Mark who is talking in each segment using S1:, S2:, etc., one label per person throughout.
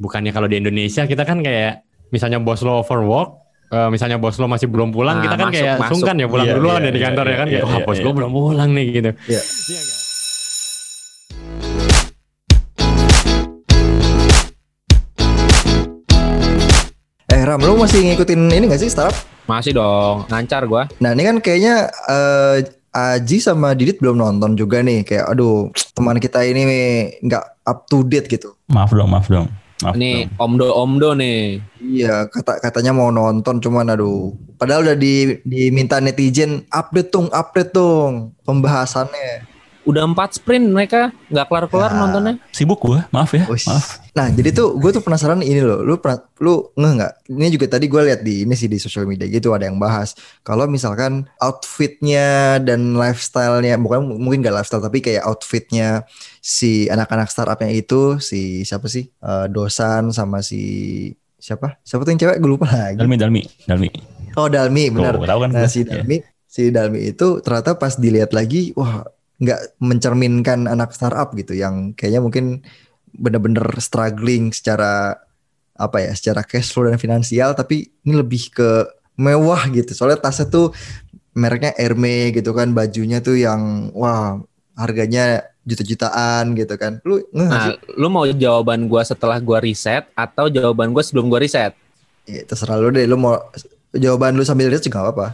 S1: bukannya kalau di Indonesia kita kan kayak misalnya bos lo overwork uh, misalnya bos lo masih belum pulang
S2: Nah,
S1: kita kan
S2: masuk,
S1: kayak
S2: masuk.
S1: sungkan ya pulang
S3: Iya,
S1: duluan
S3: iya,
S1: ya di
S3: iya,
S1: kantor ya
S3: iya,
S1: kan
S3: iya,
S1: kayak wah
S3: iya,
S1: bos
S3: iya.
S1: gue belum pulang nih gitu
S4: Iya. Eh Ram, lu masih ngikutin ini gak sih startup?
S2: Masih dong, lancar gua.
S4: Nah ini kan kayaknya eh, Aji sama Didit belum nonton juga nih. Kayak aduh teman kita ini nggak up to date gitu.
S3: Maaf dong, maaf dong. Maaf
S2: Ini
S3: dong.
S2: omdo-omdo nih.
S4: Iya kata katanya mau nonton cuman aduh. Padahal udah di diminta netizen update dong, update dong pembahasannya.
S2: Udah empat sprint mereka nggak kelar-kelar
S4: Ya.
S2: nontonnya.
S3: Sibuk gua, maaf ya,
S4: Wis.
S3: maaf.
S4: Nah jadi tuh gue tuh penasaran ini loh, lu pernah, lu ngeh nggak? Ini juga tadi gue lihat di ini sih di sosial media gitu ada yang bahas kalau misalkan outfitnya dan lifestylenya, bukan mungkin gak lifestyle tapi kayak outfitnya si anak-anak startupnya itu si siapa sih Eh, Dosan sama si siapa? Siapa tuh yang cewek? Gue lupa lagi.
S3: Dalmi, Dalmi, Dalmi.
S4: Oh Dalmi benar.
S3: Tuh, tahu kan
S4: Nah si
S3: Iya.
S4: Dalmi, si Dalmi itu ternyata pas dilihat lagi, wah nggak mencerminkan anak startup gitu, yang kayaknya mungkin bener-bener struggling secara apa ya, secara cash flow dan finansial, tapi ini lebih ke mewah gitu. Soalnya tasnya tuh mereknya Hermes gitu kan, bajunya tuh yang wah harganya juta-jutaan gitu kan. Lu?
S2: Nah, lu mau jawaban gua setelah gua riset atau jawaban gua sebelum gua riset?
S4: Ya, terserah lu deh, lu mau jawaban lu sambil lihat juga gak apa-apa.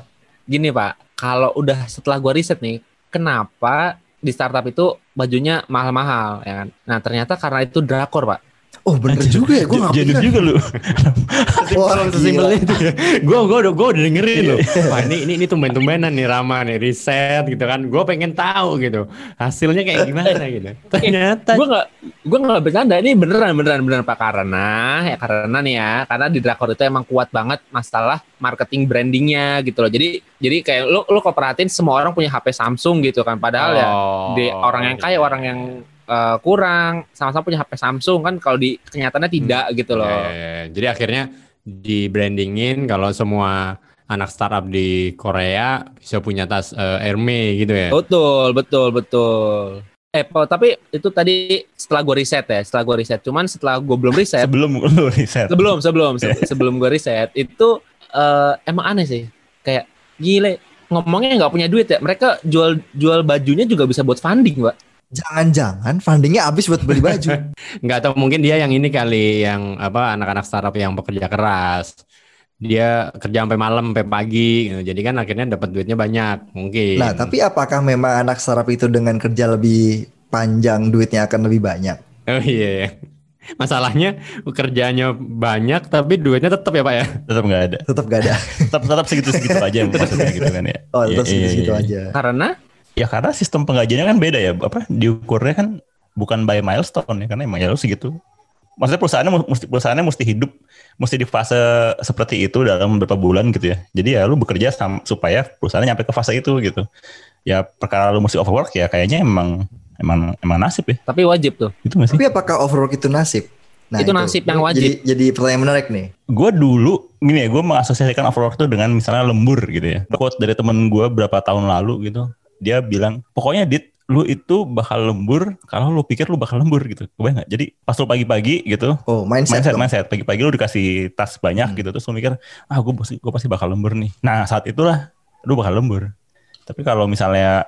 S2: Gini Pak, kalau udah setelah gua riset nih, kenapa di startup itu bajunya mahal-mahal ya kan? Nah ternyata karena itu drakor Pak.
S4: Oh bener juga ya, gue gak
S3: Jadul juga lu.
S4: Wah,
S1: Sesimpel itu ya. Gue gue udah gue udah dengerin loh. Wah ini ini ini tumben-tumbenan nih Rama nih riset gitu kan. Gue pengen tahu gitu hasilnya kayak gimana gitu. Ternyata
S2: Gue nggak gue nggak bercanda ini beneran beneran beneran Pak karena ya karena nih ya karena di drakor itu emang kuat banget masalah marketing brandingnya gitu loh. Jadi jadi kayak lu lu kok perhatiin semua orang punya HP Samsung gitu kan. Padahal ya
S1: Oh,
S2: di orang yang kaya
S1: iya.
S2: orang yang eh, kurang sama-sama punya HP Samsung kan kalau di kenyataannya tidak gitu loh.
S1: Ya, ya, ya. Jadi akhirnya di brandingin kalau semua anak startup di Korea bisa punya tas eh, Hermes gitu ya.
S2: Betul, betul, betul. Eh, Po, tapi itu tadi setelah gue riset ya, setelah gue riset. Cuman setelah gue belum riset,
S3: Sebelum lu riset.
S2: sebelum, sebelum, se- sebelum gue riset, itu eh, emang aneh sih. Kayak gile, ngomongnya nggak punya duit ya. Mereka jual jual bajunya juga bisa buat funding, Pak.
S4: Jangan-jangan fundingnya habis buat beli baju.
S1: Nggak tahu mungkin dia yang ini kali yang apa anak-anak startup yang bekerja keras. Dia kerja sampai malam sampai pagi gitu. Jadi kan akhirnya dapat duitnya banyak mungkin.
S4: Nah, tapi apakah memang anak startup itu dengan kerja lebih panjang duitnya akan lebih banyak?
S1: Oh iya. iya. Masalahnya kerjanya banyak tapi duitnya tetap ya Pak ya.
S3: Tetap nggak ada.
S4: Tetap gak ada.
S3: Tetap tetap segitu-segitu aja maksudnya gitu kan ya.
S4: Oh,
S3: Iya,
S4: tetap
S3: iya,
S4: segitu
S3: iya.
S4: aja.
S2: Karena
S3: Ya karena sistem penggajiannya kan beda ya. Apa diukurnya kan bukan by milestone ya karena emang ya lu segitu. Maksudnya perusahaannya mesti perusahaannya mesti hidup mesti di fase seperti itu dalam beberapa bulan gitu ya. Jadi ya lu bekerja sam- supaya perusahaannya nyampe ke fase itu gitu. Ya perkara lu mesti overwork ya kayaknya emang emang emang nasib ya.
S2: tapi wajib tuh.
S3: Itu gak sih?
S4: Tapi apakah overwork itu nasib? Nah,
S2: Itu nasib yang wajib.
S4: Jadi, jadi pertanyaan menarik nih.
S3: gue dulu gini ya gue mengasosiasikan overwork itu dengan misalnya lembur gitu ya quote dari temen gue berapa tahun lalu gitu dia bilang pokoknya dit lu itu bakal lembur kalau lu pikir lu bakal lembur gitu kebayang nggak jadi pas lu pagi-pagi gitu
S4: Oh, mindset.
S3: mindset
S4: dong.
S3: mindset pagi-pagi lu dikasih tas banyak
S4: Hmm.
S3: gitu terus lu mikir ah gue pasti gue pasti bakal lembur nih nah saat itulah lu bakal lembur tapi kalau misalnya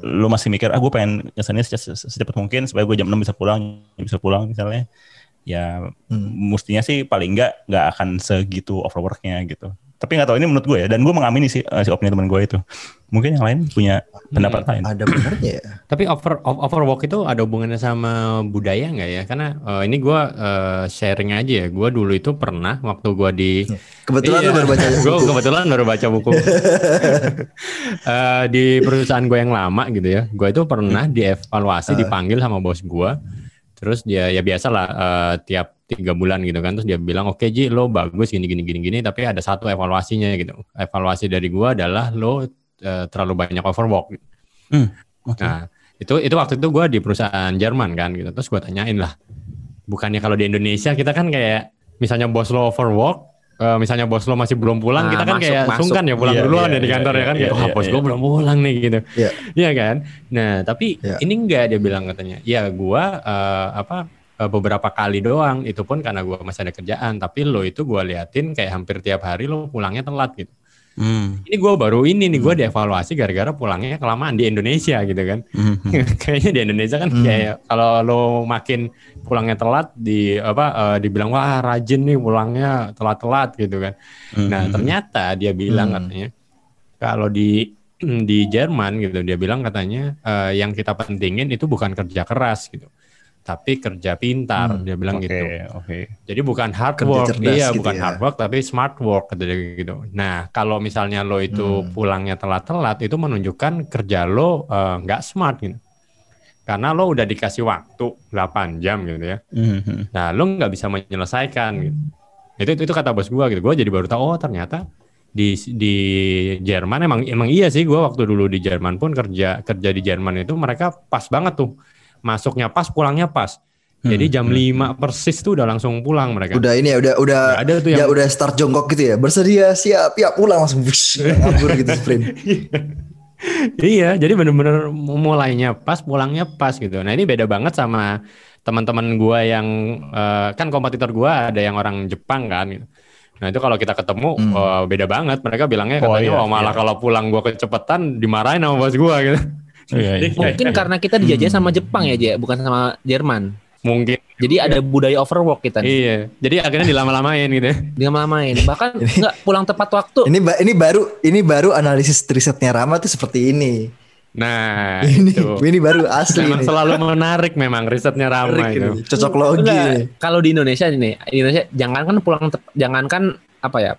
S3: lu masih mikir ah gue pengen sece- secepat mungkin supaya gue jam 6 bisa pulang bisa pulang misalnya ya
S4: Hmm.
S3: mestinya sih paling enggak nggak akan segitu overworknya gitu tapi nggak tahu ini menurut gue ya dan gue mengamini sih eh, si opini teman gue itu mungkin yang lain punya pendapat lain
S4: Ada benernya ya.
S1: Tapi over overwork itu ada hubungannya sama budaya nggak ya? Karena eh, ini gue sharing aja ya. Gue dulu itu pernah waktu gue di
S4: Kebetulan lu baru baca
S1: gue
S4: buku.
S1: kebetulan baru baca buku Eh, di perusahaan gue yang lama gitu ya. Gue itu pernah dievaluasi, dipanggil sama bos gue. Terus dia ya biasa lah eh, tiap tiga bulan gitu kan. Terus dia bilang oke Ji lo bagus gini gini gini gini. Tapi ada satu evaluasinya gitu. Evaluasi dari gue adalah lo eh, terlalu banyak overwork.
S3: Hmm, oke.
S1: Nah itu itu waktu itu gue di perusahaan Jerman kan gitu. Terus gue tanyain lah. Bukannya kalau di Indonesia kita kan kayak misalnya bos lo overwork eh, misalnya bos lo masih belum pulang,
S2: Nah,
S1: kita kan
S2: masuk,
S1: kayak
S2: masuk.
S1: sungkan ya pulang
S3: Iya,
S1: duluan
S3: iya,
S1: ya di
S3: iya,
S1: kantor ya
S3: iya,
S1: kan
S3: iya,
S1: kayak wah
S3: iya,
S1: bos
S3: iya.
S1: gue belum pulang nih gitu.
S4: Iya.
S1: Iya kan? Nah, tapi
S4: Iya.
S1: ini enggak dia bilang katanya. Ya gua eh, apa eh, beberapa kali doang. Itu pun karena gue masih ada kerjaan. Tapi lo itu gue liatin kayak hampir tiap hari lo pulangnya telat gitu.
S3: Hmm.
S1: Ini gue baru ini nih gue dievaluasi gara-gara pulangnya kelamaan di Indonesia gitu kan.
S3: Hmm.
S1: Kayaknya di Indonesia kan
S4: Hmm.
S1: kayak kalau lo makin pulangnya telat di apa eh, dibilang wah rajin nih pulangnya telat-telat gitu kan. Nah
S3: Hmm.
S1: ternyata dia bilang
S4: Hmm.
S1: katanya kalau di di Jerman gitu dia bilang katanya eh, yang kita pentingin itu bukan kerja keras gitu, tapi kerja pintar
S4: Hmm,
S1: dia bilang
S3: Oke,
S1: gitu.
S3: oke.
S1: Jadi bukan hard
S4: Kerja
S1: work,
S4: cerdas
S1: iya
S4: gitu
S1: bukan
S4: ya.
S1: hard work tapi smart work kata dia gitu. Nah kalau misalnya lo itu
S4: Hmm.
S1: pulangnya telat-telat itu menunjukkan kerja lo eh, nggak smart gitu. Karena lo udah dikasih waktu 8 jam gitu ya.
S3: Hmm.
S1: Nah, lo nggak bisa menyelesaikan gitu. Itu itu kata bos gua gitu. Gua jadi baru tahu oh ternyata di di Jerman emang emang iya sih gua waktu dulu di Jerman pun kerja kerja di Jerman itu mereka pas banget tuh. Masuknya pas, pulangnya pas. Jadi
S3: Hmm,
S1: jam
S3: hmm,
S1: 5 persis tuh udah langsung pulang mereka.
S4: Udah ini ya udah udah
S1: Nggak ada tuh
S4: ya
S1: yang
S4: udah start jongkok gitu ya. Bersedia siap ya pulang langsung wush, ngabur gitu sprint.
S1: iya, jadi bener-bener mulainya pas, pulangnya pas gitu. Nah ini beda banget sama teman-teman gua yang eh, kan kompetitor gua ada yang orang Jepang kan. Gitu. Nah itu kalau kita ketemu
S4: Hmm.
S1: eh, beda banget. Mereka bilangnya
S3: Oh,
S1: katanya
S3: iya,
S1: wah malah
S3: iya.
S1: kalau pulang gua kecepatan dimarahin sama bos gua gitu.
S3: Iya, iya.
S2: Mungkin karena kita dijajah
S4: Hmm.
S2: sama Jepang ya, Je, bukan sama Jerman.
S1: Mungkin.
S2: Jadi ada budaya overwork kita nih.
S1: Iya. Jadi akhirnya dilama-lamain gitu. ya.
S2: Dia main Bahkan nggak pulang tepat waktu.
S4: Ini ba- ini baru ini baru analisis risetnya Rama tuh seperti ini.
S1: Nah
S4: Ini
S1: itu.
S4: ini baru asli
S1: Memang
S4: nih.
S1: selalu menarik memang risetnya Rama
S4: Menarik
S1: itu.
S4: ini. Cocok logi
S2: kalau di Indonesia nih, di Indonesia jangankan pulang jangankan apa ya?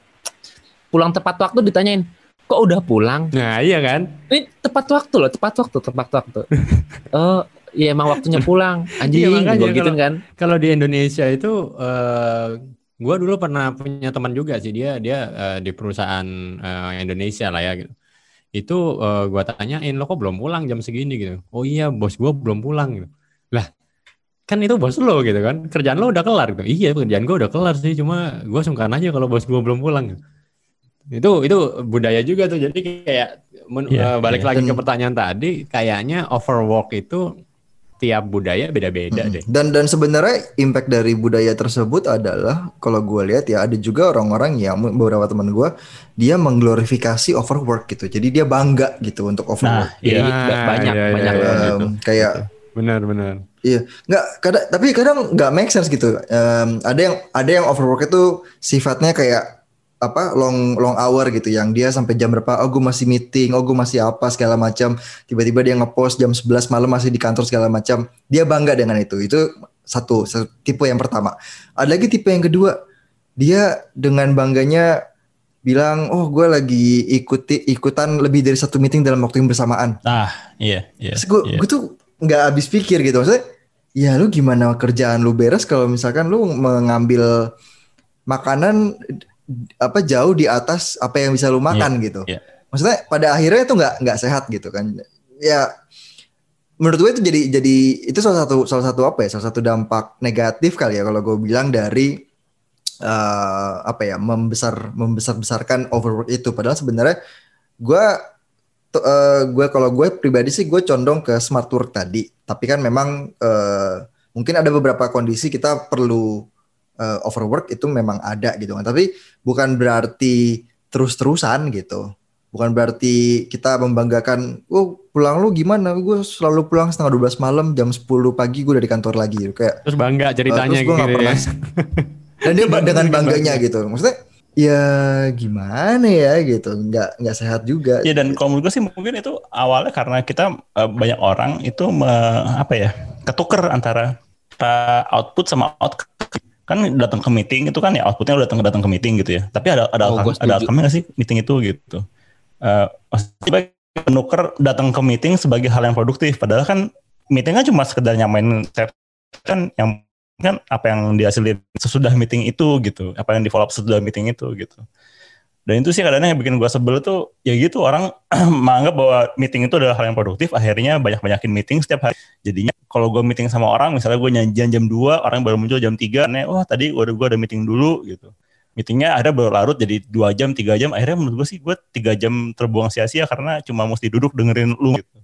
S2: Pulang tepat waktu ditanyain, "Kok udah pulang?"
S1: Nah iya kan.
S2: Ini tepat waktu loh, tepat waktu, tepat waktu. oh, iya emang waktunya pulang. Anjing,
S1: Iya, makanya
S2: gua gitu kan.
S1: Kalau di Indonesia itu, eh gue dulu pernah punya teman juga sih dia dia eh, di perusahaan eh, Indonesia lah ya gitu. Itu eh, gue tanyain lo kok belum pulang jam segini gitu. Oh iya bos gue belum pulang gitu. Lah kan itu bos lo gitu kan. Kerjaan lo udah kelar gitu. Iya kerjaan gue udah kelar sih cuma gue sungkan aja kalau bos gue belum pulang. Gitu. Itu itu budaya juga tuh. Jadi kayak men-
S3: Iya,
S1: eh, balik
S3: iya.
S1: lagi ke pertanyaan tadi, kayaknya overwork itu tiap budaya beda-beda
S4: Mm.
S1: deh.
S4: Dan dan sebenarnya impact dari budaya tersebut adalah kalau gue lihat ya ada juga orang-orang yang beberapa teman gue dia mengglorifikasi overwork gitu. Jadi dia bangga gitu untuk
S3: Nah,
S4: overwork.
S2: Iya,
S1: Nah,
S2: ba- banyak,
S1: iya, iya,
S2: banyak
S1: iya.
S2: banget.
S4: Em, kayak
S1: Benar-benar.
S4: iya nggak kadang tapi kadang nggak make sense gitu. Em, ada yang ada yang overwork itu sifatnya kayak apa long long hour gitu yang dia sampai jam berapa oh gue masih meeting oh gue masih apa segala macam. Tiba-tiba dia ngepost jam 11 malam masih di kantor segala macam. Dia bangga dengan itu. Itu satu, satu tipe yang pertama. Ada lagi tipe yang kedua. Dia dengan bangganya bilang oh gue lagi ikuti ikutan lebih dari satu meeting dalam waktu yang bersamaan.
S3: Ah, iya, iya.
S4: Terus gue
S3: iya.
S4: gue tuh nggak habis pikir gitu. Maksudnya ya lu gimana kerjaan lu beres kalau misalkan lu mengambil makanan apa jauh di atas apa yang bisa lu makan gitu.
S3: iya.
S4: maksudnya pada akhirnya itu nggak nggak sehat gitu kan. Ya menurut gue itu jadi jadi itu salah satu salah satu apa ya salah satu dampak negatif kali ya kalau gue bilang dari eh, apa ya membesar membesar besarkan overwork itu. Padahal sebenarnya gue eh, gue kalau gue pribadi sih gue condong ke smart work tadi. Tapi kan memang eh, mungkin ada beberapa kondisi kita perlu eh, overwork itu memang ada gitu kan. Tapi bukan berarti terus-terusan gitu. Bukan berarti kita membanggakan oh pulang lu gimana? Gue selalu pulang setengah 12 malam jam 10 pagi gue udah di kantor lagi gitu. kayak
S1: Terus bangga ceritanya
S4: terus gua
S1: gitu
S4: nggak
S1: ya.
S4: pernah dan dia dengan bangganya gitu. Maksudnya ya gimana ya gitu. Nggak nggak sehat juga.
S3: Iya dan kalau menurut gue sih mungkin itu awalnya karena kita eh, banyak orang itu me- apa ya ketuker antara uh, output sama outcome kan datang ke meeting itu kan ya outputnya udah datang datang ke meeting gitu ya. Tapi ada ada
S2: Oh,
S3: outcome, ada outcome nggak sih meeting itu gitu? Eh maksudnya penuker datang ke meeting sebagai hal yang produktif. Padahal kan meeting kan cuma sekedar nyamain kan yang kan apa yang dihasilin sesudah meeting itu gitu. Apa yang di follow up sesudah meeting itu gitu dan itu sih kadang-kadang yang bikin gue sebel tuh ya gitu orang menganggap bahwa meeting itu adalah hal yang produktif akhirnya banyak-banyakin meeting setiap hari jadinya kalau gue meeting sama orang misalnya gue nyanjian jam 2 orang baru muncul jam 3 nih oh tadi udah gue ada meeting dulu gitu meetingnya ada berlarut jadi dua jam tiga jam akhirnya menurut gue sih gue tiga jam terbuang sia-sia karena cuma mesti duduk dengerin lu gitu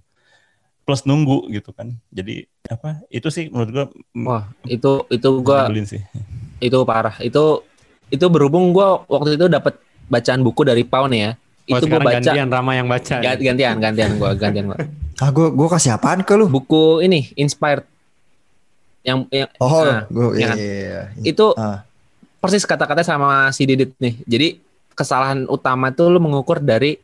S3: plus nunggu gitu kan. Jadi apa? Itu sih menurut gua
S2: Wah, itu itu gua
S3: nyebelin sih.
S2: itu parah. Itu itu berhubung gua waktu itu dapat bacaan buku dari Pau nih ya.
S1: Oh,
S2: Itu
S1: sekarang
S2: baca
S1: gantian Rama yang baca. ya?
S2: Ga- gantian gantian gua gantian gua.
S4: Ah, gue gue kasih apaan ke lu?
S2: Buku ini Inspired yang, yang
S4: Oh,
S2: Nah,
S4: gue
S2: ya
S4: iya,
S2: kan?
S4: iya, iya.
S2: itu
S4: Ah.
S2: persis kata-kata sama si Didit nih. Jadi kesalahan utama tuh lu mengukur dari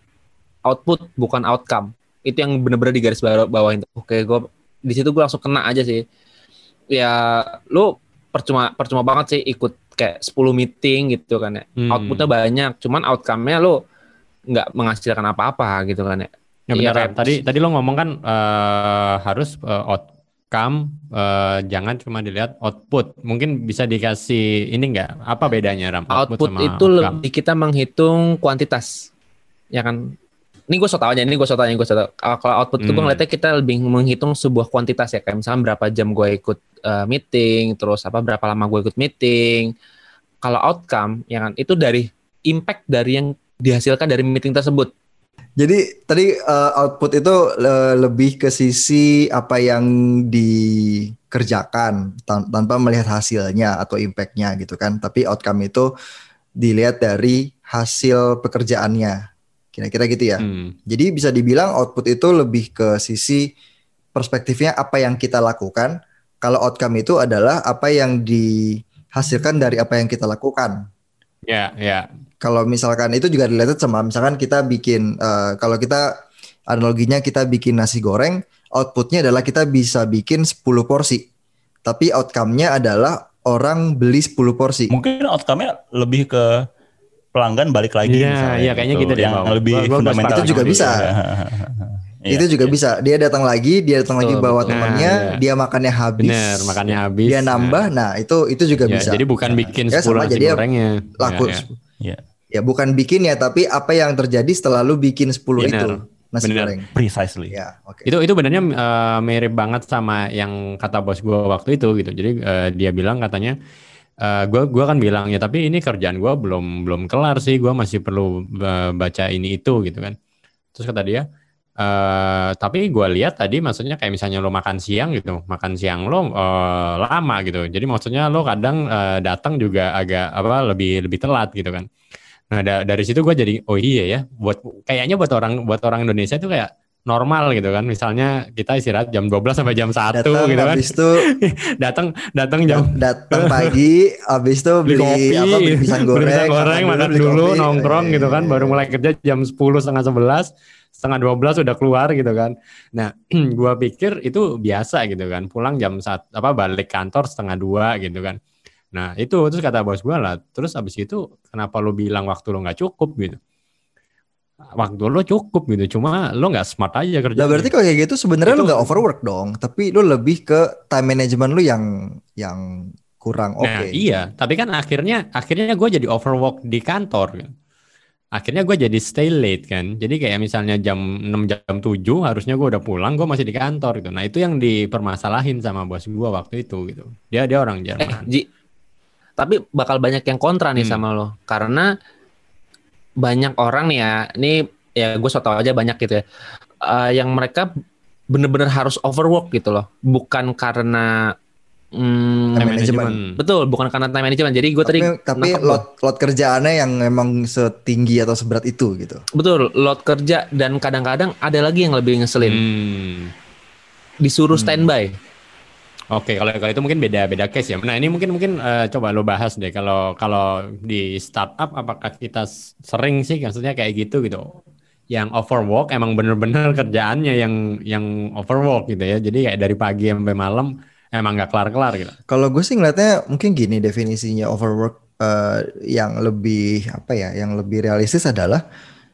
S2: output bukan outcome. Itu yang bener-bener di garis bawah bawahin. Oke, gue di situ gue langsung kena aja sih. Ya lu percuma percuma banget sih ikut kayak 10 meeting gitu kan ya.
S1: Hmm.
S2: Outputnya banyak, cuman outcome-nya lu nggak menghasilkan apa-apa gitu kan ya.
S1: Ya benar.
S2: kan?
S1: Tadi tadi lo ngomong kan eh, harus eh, outcome eh, jangan cuma dilihat output. Mungkin bisa dikasih ini enggak? Apa bedanya Ram?
S2: Output,
S1: sama
S2: itu
S1: outcome?
S2: lebih kita menghitung kuantitas. Ya kan? Ini gue so tau aja, ini gue so tau, ini gue so tau. Kalau output itu gue
S1: Hmm.
S2: ngeliatnya kita lebih menghitung sebuah kuantitas ya. Kayak misalnya berapa jam gue ikut eh, meeting, terus apa berapa lama gue ikut meeting. Kalau outcome, ya kan, itu dari impact dari yang dihasilkan dari meeting tersebut.
S4: Jadi tadi uh, output itu uh, lebih ke sisi apa yang dikerjakan tan- tanpa melihat hasilnya atau impactnya gitu kan. Tapi outcome itu dilihat dari hasil pekerjaannya. Kira-kira gitu ya.
S1: Hmm.
S4: Jadi bisa dibilang output itu lebih ke sisi perspektifnya apa yang kita lakukan. Kalau outcome itu adalah apa yang dihasilkan dari apa yang kita lakukan.
S1: Ya, ya.
S4: Kalau misalkan itu juga related sama misalkan kita bikin eh, kalau kita analoginya kita bikin nasi goreng, outputnya adalah kita bisa bikin 10 porsi. Tapi outcome-nya adalah orang beli 10 porsi.
S3: Mungkin outcome-nya lebih ke pelanggan balik lagi
S1: Iya,
S3: misalnya
S1: iya, kayaknya gitu deh,
S3: yang lebih
S1: Gua- gua
S3: fundamental.
S4: Itu juga bisa.
S3: Iya.
S4: itu juga bisa. Dia datang lagi, dia datang lagi
S2: Betul,
S4: bawa
S1: betul.
S4: temannya,
S1: Nah, iya.
S4: dia makannya habis.
S1: Bener, makannya habis.
S4: Dia nambah, nah itu itu juga
S1: Ya,
S4: bisa.
S1: jadi bukan bikin
S4: Ya,
S1: 10
S4: sama
S1: nasi
S4: aja dia
S1: gorengnya.
S4: laku.
S1: Ya, ya.
S3: Iya.
S4: Ya bukan bikin ya, tapi apa yang terjadi setelah lu bikin 10
S1: Bener,
S4: itu nasi
S1: bener.
S4: goreng.
S3: Precisely.
S4: Ya, oke.
S1: Itu itu benernya eh, mirip banget sama yang kata bos gue waktu itu gitu. Jadi eh, dia bilang katanya eh, gua gua kan bilang ya tapi ini kerjaan gua belum belum kelar sih. Gua masih perlu eh, baca ini itu gitu kan. Terus kata dia eh tapi gua lihat tadi maksudnya kayak misalnya lo makan siang gitu, makan siang lo eh, lama gitu. Jadi maksudnya lo kadang eh, datang juga agak apa lebih lebih telat gitu kan. Nah da- dari situ gue jadi oh iya ya, buat kayaknya buat orang buat orang Indonesia itu kayak normal gitu kan. Misalnya kita istirahat jam 12 sampai jam 1
S4: Datang
S1: gitu kan.
S4: habis itu
S1: Datang datang jam
S4: datang pagi, habis itu
S1: beli
S4: beli,
S1: kopi,
S4: apa beli pisang goreng,
S1: beli pisang goreng, makan dulu,
S4: kopi.
S1: nongkrong gitu kan,
S4: Iya,
S1: baru
S4: iya,
S1: mulai kerja jam 10 setengah 11, setengah 12 udah keluar gitu kan. Nah, gua pikir itu biasa gitu kan, pulang jam saat apa balik kantor setengah dua gitu kan. Nah itu terus kata bos gua lah, terus abis itu kenapa lu bilang waktu lu nggak cukup gitu? Waktu lu cukup gitu, cuma lu nggak smart aja kerja.
S4: Lah berarti kalau kayak gitu sebenarnya lu
S1: Itu-
S4: nggak overwork dong, tapi lu lebih ke time management lu yang yang kurang oke.
S1: Nah iya, tapi kan akhirnya akhirnya gue jadi overwork di kantor kan. Akhirnya gue jadi stay late kan. Jadi kayak misalnya jam 6 jam 7 harusnya gue udah pulang, gue masih di kantor gitu. Nah itu yang dipermasalahin sama bos gue waktu itu gitu. Dia dia orang
S2: Eh,
S1: Jerman.
S2: Ji, tapi bakal banyak yang kontra nih
S1: Hmm.
S2: sama lo karena banyak orang nih ya, ini ya gue so tau aja banyak gitu ya, eh, yang mereka bener-bener harus overwork gitu loh, bukan karena hmm,
S4: Time management.
S2: betul, bukan karena time management. Jadi gue tadi
S4: Tapi, lot lot kerjaannya yang memang setinggi atau seberat itu gitu.
S2: betul load kerja dan kadang-kadang ada lagi yang lebih ngeselin,
S1: Hmm.
S2: disuruh
S4: Hmm.
S2: standby.
S1: Oke, kalau kalau itu mungkin beda-beda case ya. Nah, ini mungkin mungkin eh, coba lo bahas deh kalau kalau di startup apakah kita sering sih maksudnya kayak gitu gitu. Yang overwork emang bener-bener kerjaannya yang yang overwork gitu ya. Jadi kayak dari pagi sampai malam emang nggak kelar-kelar gitu.
S4: Kalau gue sih ngeliatnya mungkin gini definisinya overwork eh, yang lebih apa ya, yang lebih realistis adalah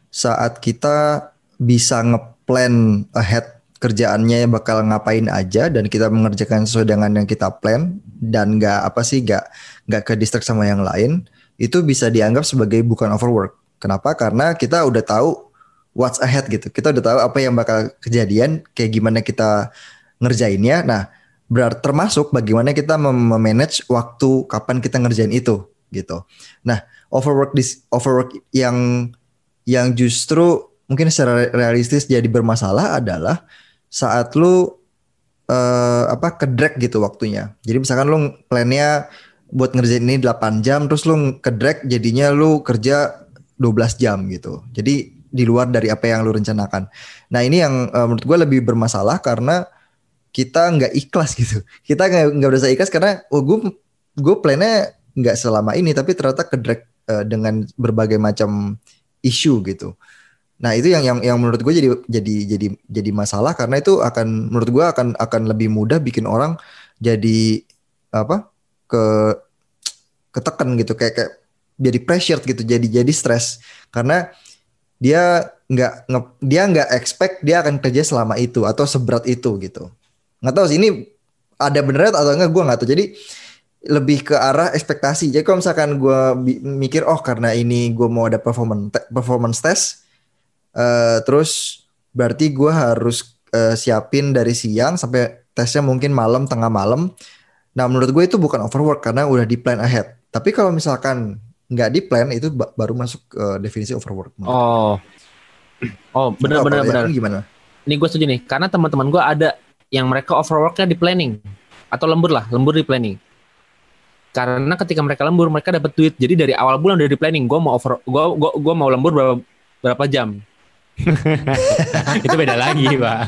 S4: saat kita bisa ngeplan ahead kerjaannya bakal ngapain aja dan kita mengerjakan sesuai dengan yang kita plan dan nggak apa sih nggak nggak ke distract sama yang lain itu bisa dianggap sebagai bukan overwork. Kenapa? Karena kita udah tahu what's ahead gitu. Kita udah tahu apa yang bakal kejadian, kayak gimana kita ngerjainnya. Nah, berarti termasuk bagaimana kita mem- memanage waktu kapan kita ngerjain itu gitu. Nah, overwork dis overwork yang yang justru mungkin secara realistis jadi bermasalah adalah saat lu eh, apa ke drag gitu waktunya. Jadi misalkan lu plannya buat ngerjain ini 8 jam terus lu ke drag jadinya lu kerja 12 jam gitu. Jadi di luar dari apa yang lu rencanakan. Nah ini yang eh, menurut gue lebih bermasalah karena kita nggak ikhlas gitu. Kita nggak nggak berasa ikhlas karena oh gue gue plannya nggak selama ini tapi ternyata ke drag eh, dengan berbagai macam isu gitu. Nah itu yang yang yang menurut gue jadi jadi jadi jadi masalah karena itu akan menurut gue akan akan lebih mudah bikin orang jadi apa ke ketekan gitu kayak kayak jadi pressured gitu jadi jadi stres karena dia nggak dia nggak expect dia akan kerja selama itu atau seberat itu gitu nggak tahu sih ini ada benernya atau enggak gue nggak tahu jadi lebih ke arah ekspektasi jadi kalau misalkan gue mikir oh karena ini gue mau ada performance te- performance test eh, terus berarti gue harus eh, siapin dari siang sampai tesnya mungkin malam tengah malam Nah, menurut gue itu bukan overwork karena udah di plan ahead. Tapi kalau misalkan nggak di plan itu ba- baru masuk ke definisi overwork.
S2: Oh. Oh, benar benar
S4: kalau
S2: benar.
S4: Gimana?
S2: Ini gue setuju nih, karena teman-teman gue ada yang mereka overworknya di planning atau lembur lah, lembur di planning. Karena ketika mereka lembur, mereka dapat duit. Jadi dari awal bulan udah di planning, gue mau over, gue gua, gua mau lembur berapa berapa jam.
S1: itu beda lagi, Pak.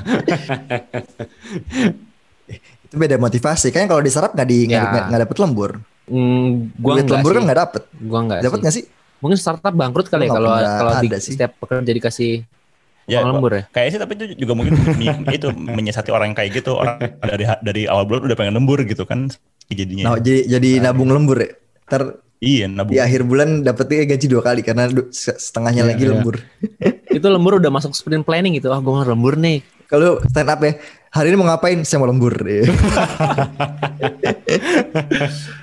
S4: Itu beda motivasi. Kayaknya kalau diserap nggak di nggak
S2: Ya.
S4: nggak- nggak dapet lembur.
S2: Hmm, gua
S4: Duit
S2: enggak
S4: lembur
S2: sih.
S4: kan nggak dapet.
S2: Gua enggak
S4: Dapet
S2: sih.
S4: nggak sih?
S2: Mungkin startup bangkrut kali ya kalau
S4: nggak
S2: kalau di, setiap pekerja dikasih
S3: Ya,
S2: lembur ya.
S3: kayak sih tapi itu juga mungkin itu menyiasati orang yang kayak gitu orang dari dari awal bulan udah pengen lembur gitu kan jadinya.
S4: Nah, jadi jadi nabung lembur ya. Ntar
S3: iya nabung.
S4: di akhir bulan dapetnya gaji dua kali karena setengahnya
S1: Iya,
S4: lagi
S1: iya.
S4: lembur.
S2: Itu lembur udah masuk sprint planning gitu. Ah, gue mau lembur nih.
S4: Kalau stand up ya, hari ini mau ngapain? Saya mau lembur.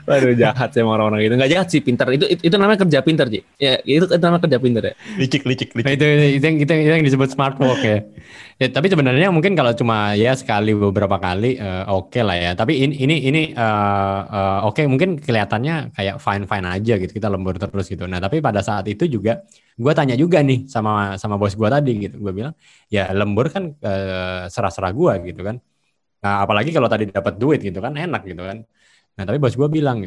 S2: Waduh jahat sih orang-orang itu. Enggak jahat sih, pintar. Itu itu, itu namanya kerja pintar, Ji. Ya, itu, itu namanya kerja pintar ya.
S3: licik licik
S1: Nah,
S3: licik.
S1: itu, itu, yang, itu, yang- itu yang disebut smart work ya. ya. Tapi sebenarnya mungkin kalau cuma ya sekali beberapa kali eh, oke lah ya. Tapi ini ini ini eh, eh, oke mungkin kelihatannya kayak fine fine aja gitu kita lembur terus gitu. Nah tapi pada saat itu juga gue tanya juga nih sama sama bos gue tadi gitu. Gue bilang ya lembur kan eh, serah-serah gue gitu kan. Nah apalagi kalau tadi dapat duit gitu kan enak gitu kan. Nah tapi bos gue bilang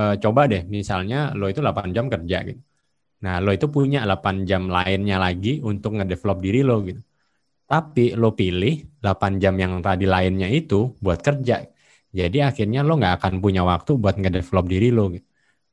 S1: "Eh, coba deh misalnya lo itu 8 jam kerja gitu. Nah, lo itu punya 8 jam lainnya lagi untuk ngedevelop diri lo gitu. Tapi lo pilih 8 jam yang tadi lainnya itu buat kerja. Jadi akhirnya lo nggak akan punya waktu buat ngedevelop diri lo gitu.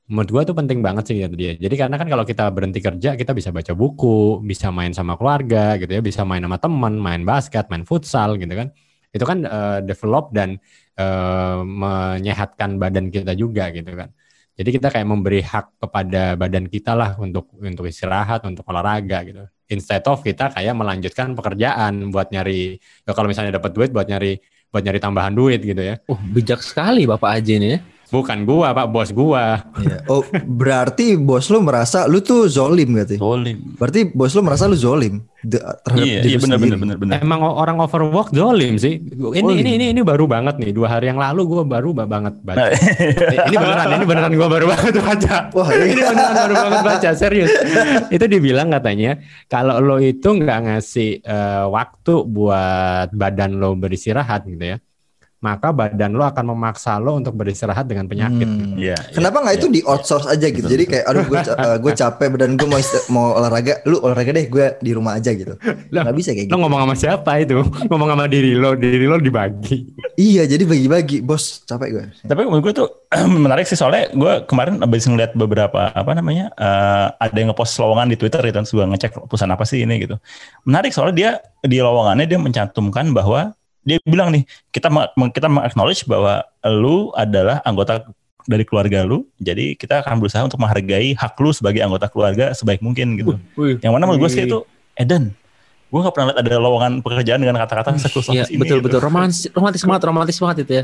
S1: Menurut gua tuh penting banget sih kata dia. Jadi karena kan kalau kita berhenti kerja, kita bisa baca buku, bisa main sama keluarga gitu ya, bisa main sama teman, main basket, main futsal gitu kan. Itu kan eh, develop dan eh, menyehatkan badan kita juga gitu kan. Jadi kita kayak memberi hak kepada badan kita lah untuk untuk istirahat, untuk olahraga gitu. Instead of kita kayak melanjutkan pekerjaan buat nyari ya kalau misalnya dapat duit buat nyari buat nyari tambahan duit gitu ya.
S2: Uh, bijak sekali Bapak Aji ini ya.
S1: Bukan gua, Pak, bos gua.
S4: Iya. Oh, berarti bos lu merasa lu tuh zolim gitu.
S3: Zolim.
S4: Berarti bos lu merasa lu zolim terhadap
S3: Iya, iya benar benar benar benar.
S1: Emang orang overwork zolim sih. Ini
S4: Oh,
S1: ini ini ini baru banget nih. Dua hari yang lalu gua baru ba- banget baca.
S3: Nah,
S1: ini beneran, ini beneran gua baru banget baca.
S4: Wah,
S1: ini
S4: iya.
S1: beneran baru banget baca, serius. Itu dibilang katanya kalau lo itu nggak ngasih eh, waktu buat badan lo beristirahat gitu ya, maka badan lo akan memaksa lo untuk beristirahat dengan penyakit.
S4: Hmm.
S3: Iya.
S4: Kenapa nggak itu di outsource aja gitu? Jadi kayak aduh gue gue capek badan gue mau mau olahraga, lu olahraga deh gue di rumah aja gitu.
S1: Lah,
S4: Nggak bisa kayak
S1: Lo
S4: gitu.
S1: ngomong sama siapa itu? ngomong sama diri lo, diri lo dibagi.
S4: Iya, jadi bagi-bagi, bos capek gue.
S3: Tapi menurut gue tuh menarik sih soalnya gue kemarin abis ngeliat beberapa apa namanya eh, ada yang ngepost lowongan di Twitter gitu, terus gue ngecek perusahaan apa sih ini gitu. Menarik soalnya dia di lowongannya dia mencantumkan bahwa dia bilang nih kita kita mengaknowledge bahwa lu adalah anggota dari keluarga lu, jadi kita akan berusaha untuk menghargai hak lu sebagai anggota keluarga sebaik mungkin gitu.
S2: Wih.
S3: Yang mana menurut gue sih itu Eden, gue gak pernah lihat ada lowongan pekerjaan dengan kata-kata
S2: Iya,
S3: seksualis ini.
S2: betul
S3: gitu.
S2: betul romantis romantis banget romantis banget itu ya.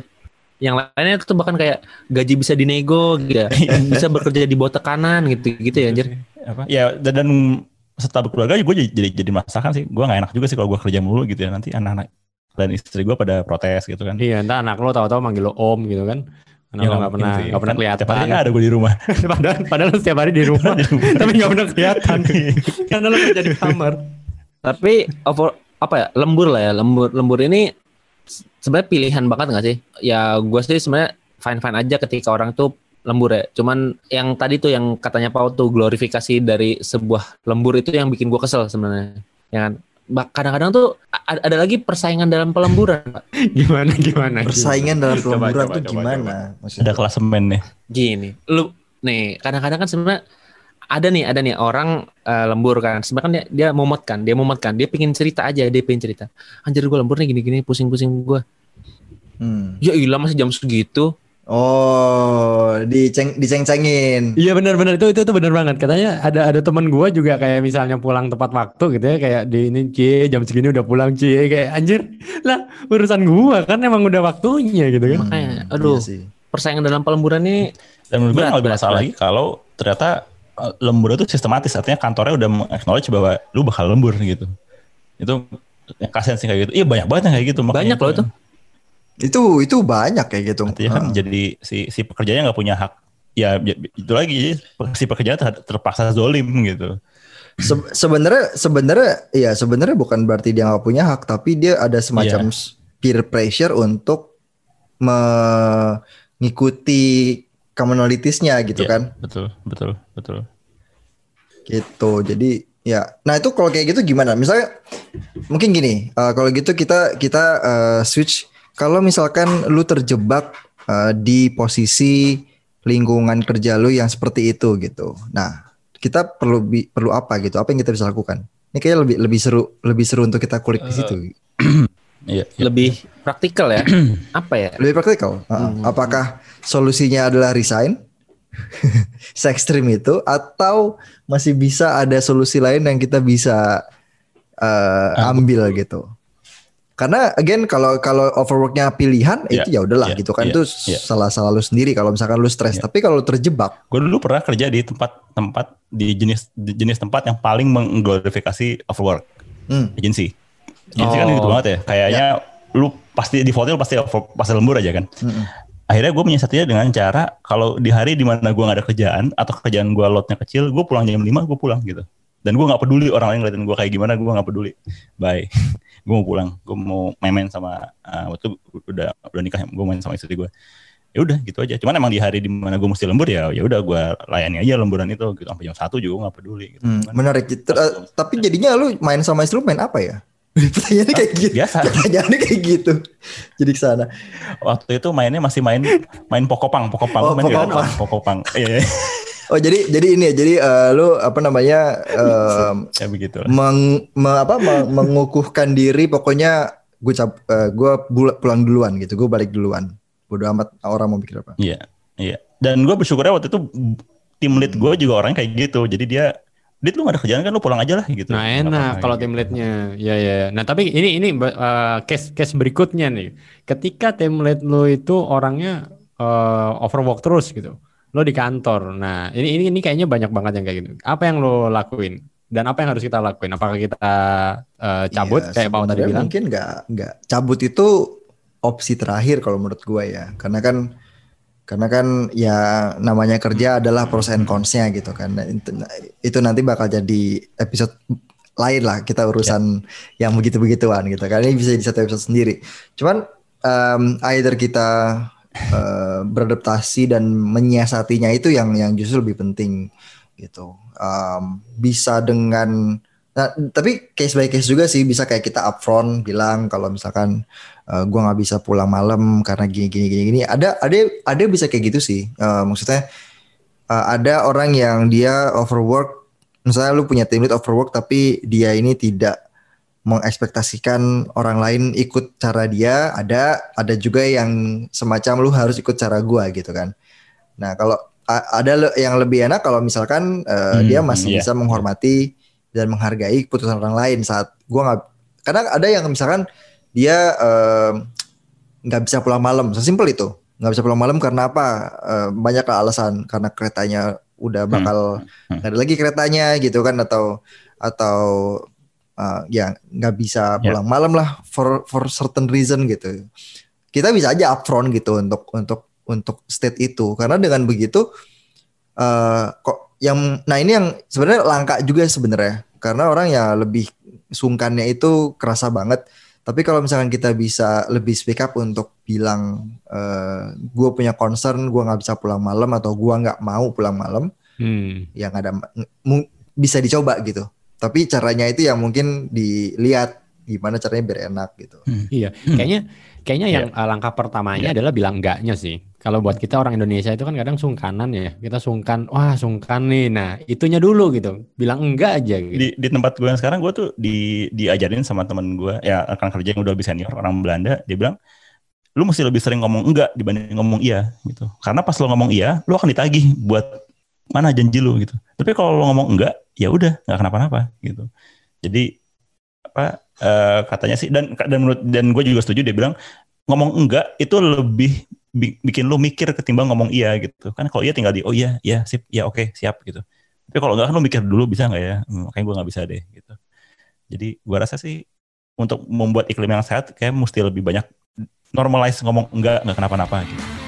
S2: Yang lainnya itu bahkan kayak gaji bisa dinego gitu ya. bisa bekerja di bawah tekanan gitu gitu ya anjir.
S3: apa ya dan, dan setelah berkeluarga gue jadi jadi, jadi masakan sih gue gak enak juga sih kalau gue kerja mulu gitu ya nanti anak-anak dan istri gue pada protes gitu kan.
S1: Iya, entar anak lo tahu-tahu manggil lo om gitu kan. Karena
S3: Ya,
S1: lo nggak
S3: mungkin
S1: pernah nggak pernah
S3: Kan
S1: kelihatan.
S3: tiap hari ada gue di rumah.
S1: Padahal padahal lo setiap hari di rumah, tapi nggak pernah kelihatan. Karena lo kerja di kamar.
S2: Tapi over apa ya lembur lah ya. Lembur lembur ini se- sebenarnya pilihan banget nggak sih? Ya gue sih sebenarnya fine fine aja ketika orang tuh lembur ya. Cuman yang tadi tuh yang katanya Pau tuh glorifikasi dari sebuah lembur itu yang bikin gue kesel sebenarnya. Ya kan kadang-kadang tuh a- ada lagi persaingan dalam pelemburan Pak.
S1: gimana gimana?
S4: Persaingan dalam pelemburan
S1: coba,
S4: tuh
S1: coba,
S4: gimana?
S3: Ada
S4: Maksudnya?
S3: klasemen nih.
S2: gini lu nih kadang-kadang kan sebenarnya ada nih ada nih orang eh, lembur kan sebenarnya kan dia, dia momot kan dia momot kan dia pingin cerita aja dia pingin cerita anjir gue lembur nih gini-gini pusing-pusing gue
S4: Hmm.
S2: ya ilah masih jam segitu
S4: Oh, diceng diceng-cengin.
S1: Iya benar-benar itu itu itu benar banget. Katanya ada ada teman gua juga kayak misalnya pulang tepat waktu gitu ya kayak di ini cie jam segini udah pulang cie kayak anjir lah urusan gua kan emang udah waktunya gitu kan.
S2: Makanya, aduh.
S4: Iya sih.
S2: persaingan dalam pelemburan ini
S3: Dan menurut gue
S2: Berat,
S3: yang lebih
S2: berat,
S3: masalah
S2: berat.
S3: lagi kalau ternyata uh, lembur itu sistematis, artinya kantornya udah acknowledge bahwa lu bakal lembur gitu. Itu yang kasihan sih kayak gitu. Iya banyak banget yang kayak gitu. makanya
S2: banyak loh itu
S4: Itu itu banyak kayak gitu.
S3: Artinya kan
S4: Ah.
S3: jadi si si pekerjanya nggak punya hak. Ya itu lagi si pekerja ter- terpaksa zolim gitu.
S4: Se- sebenarnya sebenarnya ya sebenarnya bukan berarti dia nggak punya hak tapi dia ada semacam s- peer pressure untuk mengikuti commonalities-nya gitu
S3: Iya,
S4: kan
S3: Betul betul betul.
S4: gitu jadi ya nah itu kalau kayak gitu gimana misalnya mungkin gini eh, kalau gitu kita kita eh, switch kalau misalkan lu terjebak eh, di posisi lingkungan kerja lu yang seperti itu gitu. Nah kita perlu perlu apa gitu? Apa yang kita bisa lakukan? Ini kayaknya lebih lebih seru lebih seru untuk kita kulik di situ.
S3: Iya. iya.
S2: lebih praktikal ya? Apa ya?
S4: Lebih praktikal? Uh,
S2: Hmm.
S4: apakah solusinya adalah resign? Se ekstrim itu? Atau masih bisa ada solusi lain yang kita bisa uh,
S3: Ah,
S4: ambil gitu karena again kalau kalau overworknya pilihan
S3: Iya,
S4: itu ya udahlah
S3: iya,
S4: gitu kan
S3: iya,
S4: itu
S3: iya.
S4: salah salah lu sendiri kalau misalkan lu stres
S3: Iya.
S4: tapi kalau lu terjebak
S3: Gue dulu pernah kerja di tempat-tempat di jenis di jenis tempat yang paling mengglorifikasi overwork,
S4: hmm,
S3: agensi. Agensi kan
S2: Oh.
S3: gitu banget ya. Kayaknya lu pasti defaultnya lu pasti over, pasti lembur aja kan.
S4: mm-mm.
S3: Akhirnya gue menyiasatinya dengan cara kalau di hari di mana gue gak ada kerjaan atau kerjaan gue lotnya kecil, gue pulang jam 5 gue pulang gitu. Dan gue nggak peduli orang lain ngeliatin gue kayak gimana, gue nggak peduli. Bye. gue mau pulang, gue mau main-main sama uh, waktu udah udah nikah, gue main sama istri gue. Ya udah gitu aja. Cuman emang di hari di mana gue mesti lembur ya, ya udah gue layani aja lemburan itu gitu sampai jam satu juga nggak peduli. Gitu.
S4: Hmm, menarik gitu. Uh, tapi jadinya lu main sama istri lu main apa ya pertanyaannya kayak gitu
S3: biasa.
S4: pertanyaannya kayak gitu jadi ke sana
S3: Waktu itu mainnya masih main main pokopang, pokopang,
S4: Oh,
S3: main
S4: Pokopang.
S3: pokopang. Iya, iya.
S4: Oh jadi jadi ini ya jadi eh, lu apa namanya em,
S3: ya
S4: meng, me- apa me- mengukuhkan diri pokoknya gue cap eh, gue pulang duluan gitu gue balik duluan bodo amat orang mau pikir apa
S3: Iya, iya. Dan gue bersyukurnya waktu itu tim lead gue juga orangnya kayak gitu. Jadi dia, Dit lu gak ada kerjaan kan lu pulang aja lah gitu.
S1: Nah enak kalau
S3: gitu.
S1: tim leadnya, ya ya. Nah tapi ini ini uh, case case berikutnya nih. Ketika tim lead lu itu orangnya uh, overwork terus gitu, lo di kantor. Nah ini ini ini kayaknya banyak banget yang kayak gitu. Apa yang lo lakuin? Dan apa yang harus kita lakuin? Apakah kita uh, cabut
S4: Iya,
S1: kayak Pak tadi bilang?
S4: mungkin nggak nggak cabut itu opsi terakhir kalau menurut gue ya karena kan karena kan ya namanya kerja adalah pros and cons-nya gitu kan Nah, itu, itu nanti bakal jadi episode lain lah kita urusan yang begitu-begituan gitu kan ini bisa di satu episode sendiri cuman em, either kita eh, beradaptasi dan menyiasatinya itu yang yang justru lebih penting gitu Em, bisa dengan Nah, tapi case by case juga sih bisa kayak kita upfront bilang kalau misalkan eh, gua nggak bisa pulang malam karena gini gini gini gini. Ada ada ada bisa kayak gitu sih. Eh, maksudnya eh, ada orang yang dia overwork. Misalnya lu punya tim lead overwork tapi dia ini tidak mengekspektasikan orang lain ikut cara dia. Ada ada juga yang semacam lu harus ikut cara gua gitu kan. Nah, kalau ada yang lebih enak kalau misalkan eh,
S3: Hmm,
S4: dia masih
S3: iya.
S4: bisa menghormati dan menghargai keputusan orang lain saat gua nggak karena ada yang misalkan dia em, nggak bisa pulang malam sesimpel itu nggak bisa pulang malam karena apa Eh, banyak alasan karena keretanya udah bakal
S3: Hmm.
S4: nggak ada lagi keretanya gitu kan atau atau eh, ya nggak bisa
S3: Ya.
S4: pulang malam lah for for certain reason gitu kita bisa aja upfront gitu untuk untuk untuk state itu karena dengan begitu eh kok yang nah ini yang sebenarnya langka juga sebenarnya karena orang ya lebih sungkannya itu kerasa banget. Tapi kalau misalkan kita bisa lebih speak up untuk bilang uh, gue punya concern, gue nggak bisa pulang malam atau gue nggak mau pulang malam, hmm. yang ada bisa dicoba gitu. Tapi caranya itu yang mungkin dilihat gimana caranya biar enak gitu.
S1: Hmm. Iya, kayaknya kayaknya yang yeah. langkah pertamanya yeah. adalah bilang enggaknya sih. Kalau buat kita orang Indonesia itu kan kadang sungkanan ya. Kita sungkan, wah sungkan nih. Nah, itunya dulu gitu. Bilang enggak aja gitu.
S3: Di, di tempat gue yang sekarang gue tuh di diajarin sama temen gue, ya rekan kerja yang udah lebih senior, orang Belanda, dia bilang, lu mesti lebih sering ngomong enggak dibanding ngomong iya gitu. Karena pas lu ngomong iya, lu akan ditagih buat mana janji lu? Gitu. Tapi kalau lu ngomong enggak, ya udah nggak kenapa-napa gitu. Jadi apa uh, katanya sih dan dan menurut dan gue juga setuju dia bilang ngomong enggak itu lebih bikin lu mikir ketimbang ngomong iya gitu. Kan kalau iya tinggal di oh iya iya sip ya oke okay, siap gitu. Tapi kalau enggak kan lu mikir dulu bisa nggak ya? Hmm, makanya gue nggak bisa deh gitu. Jadi gue rasa sih untuk membuat iklim yang sehat kayak mesti lebih banyak normalize ngomong enggak nggak kenapa-napa gitu